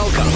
Welcome.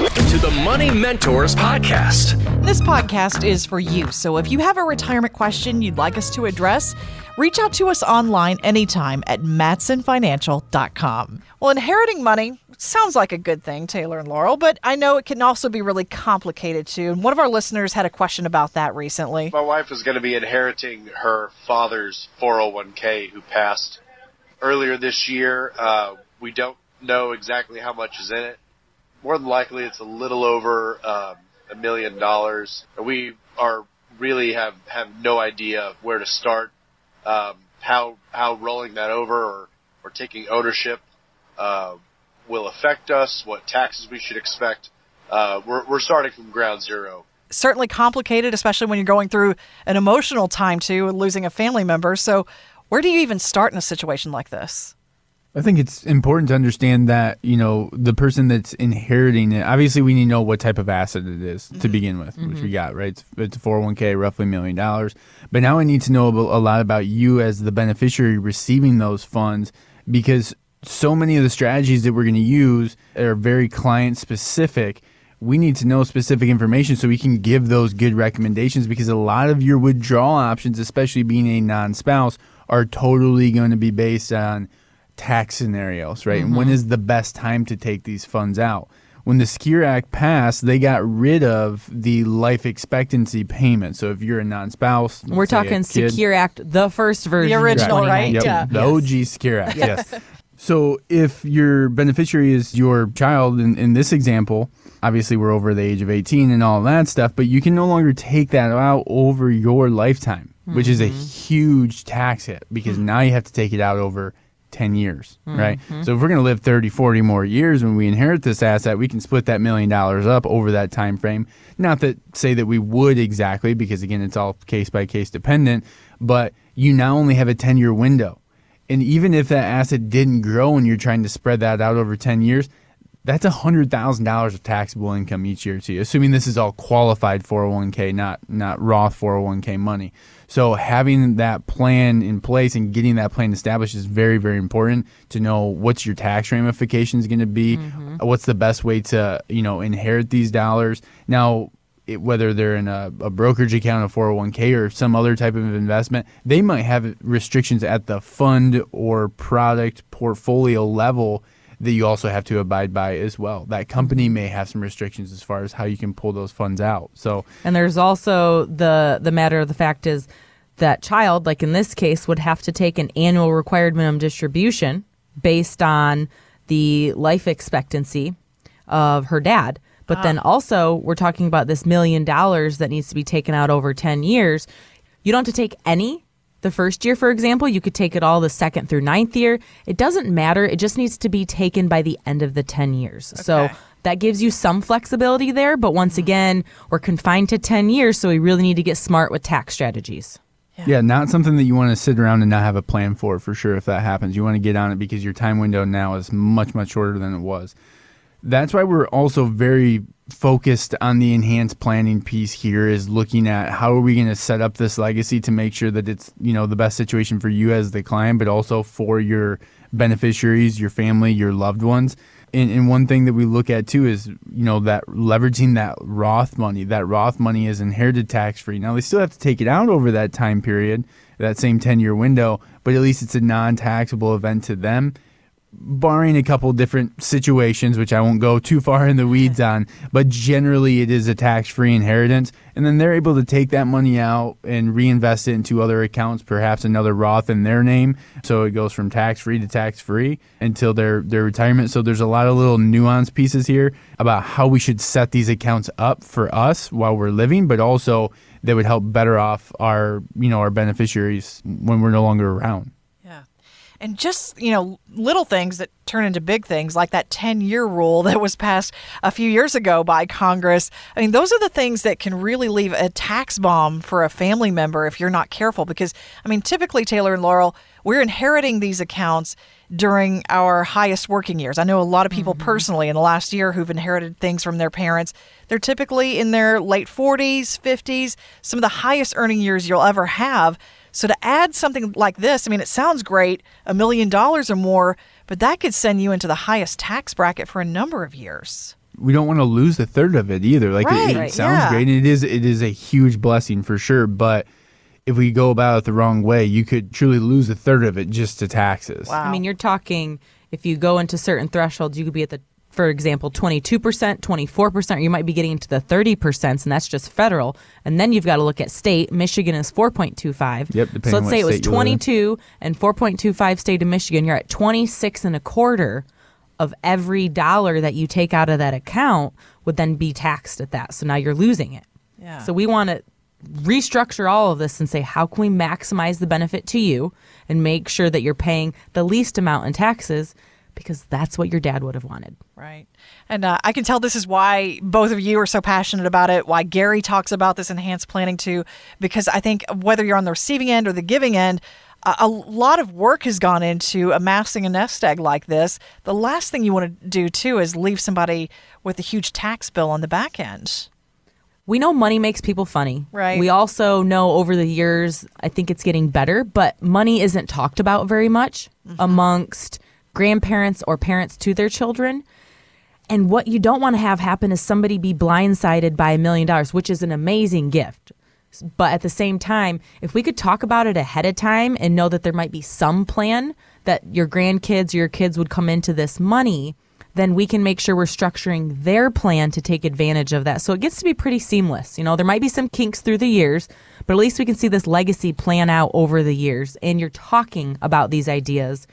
Welcome to the Money Mentors Podcast. This podcast is for you. So if you have a retirement question you'd like us to address, reach out to us online anytime at mattsonfinancial.com. Well, inheriting money sounds like a good thing, Taylor and Laurel, but I know it can also be really complicated too. And one of our listeners had a question about that recently. My wife is going to be inheriting her father's 401k who passed earlier this year. Uh, we don't know exactly how much is in it. More than likely, it's a little over um, a million dollars. We are really have have no idea where to start, um, how how rolling that over or or taking ownership uh, will affect us, what taxes we should expect. Uh, we're we're starting from ground zero. Certainly complicated, especially when you're going through an emotional time too, losing a family member. So, where do you even start in a situation like this? I think it's important to understand that, you know, the person that's inheriting it, obviously we need to know what type of asset it is to mm-hmm. begin with, which we mm-hmm. got, right? It's, it's a 401k, roughly a million dollars. But now I need to know a lot about you as the beneficiary receiving those funds because so many of the strategies that we're going to use are very client specific. We need to know specific information so we can give those good recommendations because a lot of your withdrawal options, especially being a non spouse, are totally going to be based on tax scenarios, right? And when mm-hmm. is the best time to take these funds out? When the Secure Act passed, they got rid of the life expectancy payment. So if you're a non-spouse, We're talking kid- Secure Act, the first version. the original, right? 2019. Yep, Yeah. the OG Secure Act. Yes. So if your beneficiary is your child in, in this example, obviously we're over the age of 18 and all that stuff, but you can no longer take that out over your lifetime, which is a mm-hmm. huge tax hit because mm-hmm. now you have to take it out over 10 years, right? Mm-hmm. So if we're going to live 30, 40 more years when we inherit this asset, we can split that million dollars up over that time frame. Not that say that we would exactly because again it's all case by case dependent, but you now only have a 10 year window. And even if that asset didn't grow and you're trying to spread that out over 10 years, that's $100,000 of taxable income each year to you, assuming this is all qualified 401k, not, not Roth 401k money. So having that plan in place and getting that plan established is very, very important to know what's your tax ramifications going to be, mm-hmm. what's the best way to, you know, inherit these dollars. Now, it, whether they're in a, a brokerage account, a 401k, or some other type of investment, they might have restrictions at the fund or product portfolio level that you also have to abide by as well. That company mm-hmm. may have some restrictions as far as how you can pull those funds out. So, And there's also the the matter of the fact is that child, like in this case, would have to take an annual required minimum distribution based on the life expectancy of her dad. But then ah. also, we're talking about this million dollars that needs to be taken out over 10 years. You don't have to take any the first year, for example. You could take it all the second through ninth year. It doesn't matter. It just needs to be taken by the end of the 10 years. So that gives you some flexibility there. But once mm-hmm. again, we're confined to 10 years. So we really need to get smart with tax strategies. yeah, not something that you want to sit around and not have a plan for, for sure, if that happens. You want to get on it because your time window now is much, much shorter than it was. That's why we're also very focused on the enhanced planning piece here is looking at how are we going to set up this legacy to make sure that it's, you know, the best situation for you as the client, but also for your beneficiaries, your family, your loved ones. And, and one thing that we look at too is, you know, that leveraging that Roth money. That Roth money is inherited tax free. Now they still have to take it out over that time period, that same 10 year window, but at least it's a non taxable event to them barring a couple different situations, which I won't go too far in the weeds on, but generally it is a tax free inheritance. And then they're able to take that money out and reinvest it into other accounts, perhaps another Roth in their name. So it goes from tax free to tax free until their, their retirement. So there's a lot of little nuance pieces here about how we should set these accounts up for us while we're living, but also that would help better off our, you know, our beneficiaries when we're no longer around. And just, you know, little things that turn into big things, like that 10 year rule that was passed a few years ago by Congress. I mean, those are the things that can really leave a tax bomb for a family member if you're not careful. Because, I mean, typically, Taylor and Laurel, we're inheriting these accounts during our highest working years. I know a lot of people mm-hmm. personally in the last year who've inherited things from their parents. They're typically in their late 40s, 50s, some of the highest earning years you'll ever have. So to add something like this, I mean, it sounds great, a million dollars or more, but that could send you into the highest tax bracket for a number of years. we don't want to lose a third of it either. Like it- it, Right. sounds yeah. great, and it is it is a huge blessing for sure. But if we go about it the wrong way, you could truly lose a third of it just to taxes. Wow. I mean, you're talking if you go into certain thresholds, you could be at the, for example, 22%, 24%, or you might be getting into the 30%, and that's just federal. And then you've got to look at state. Michigan is 4.25. Yep, depending So let's what say it was state you live in. 22 and 4.25 state of Michigan. You're at 26 and a quarter of every dollar that you take out of that account would then be taxed at that. So now you're losing it. Yeah. So we want to restructure all of this and say, how can we maximize the benefit to you and make sure that you're paying the least amount in taxes because that's what your dad would have wanted. Right. And uh, I can tell this is why both of you are so passionate about it, why Gary talks about this enhanced planning too, because I think whether you're on the receiving end or the giving end, a, a lot of work has gone into amassing a nest egg like this. The last thing you want to do too is leave somebody with a huge tax bill on the back end. We know money makes people funny. Right. We also know over the years, I think it's getting better, but money isn't talked about very much mm-hmm. amongst grandparents or parents to their children. And what you don't want to have happen is somebody be blindsided by a million dollars, which is an amazing gift. But at the same time, if we could talk about it ahead of time and know that there might be some plan that your grandkids or your kids would come into this money, then we can make sure we're structuring their plan to take advantage of that. So it gets to be pretty seamless. You know, there might be some kinks through the years, but at least we can see this legacy plan out over the years. And you're talking about these ideas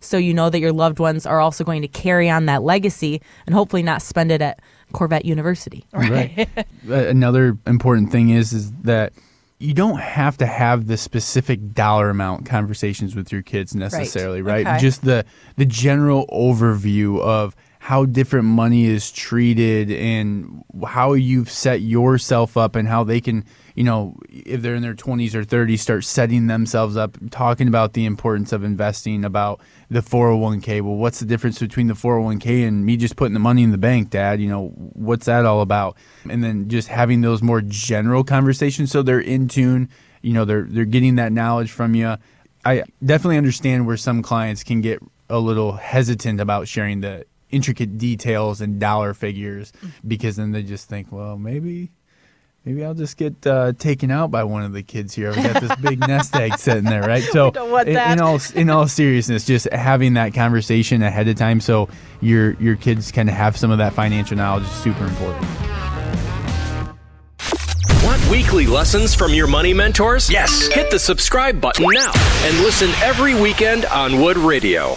so you know that your loved ones are also going to carry on that legacy and hopefully not spend it at Corvette University. Right. Uh, Another important thing is is that you don't have to have the specific dollar amount conversations with your kids necessarily, right? Okay. Just the the general overview of how different money is treated and how you've set yourself up and how they can, you know, if they're in their 20s or 30s start setting themselves up talking about the importance of investing about the 401k. Well, what's the difference between the 401k and me just putting the money in the bank, dad? You know, what's that all about? And then just having those more general conversations so they're in tune, you know, they're they're getting that knowledge from you. I definitely understand where some clients can get a little hesitant about sharing the intricate details and dollar figures because then they just think, well, maybe maybe I'll just get uh, taken out by one of the kids here. We got this big nest egg sitting there, right? So, in- in all in all seriousness, just having that conversation ahead of time so your your kids can have some of that financial knowledge is super important. Want weekly lessons from your money mentors? Yes. Hit the subscribe button now and listen every weekend on WOOD Radio.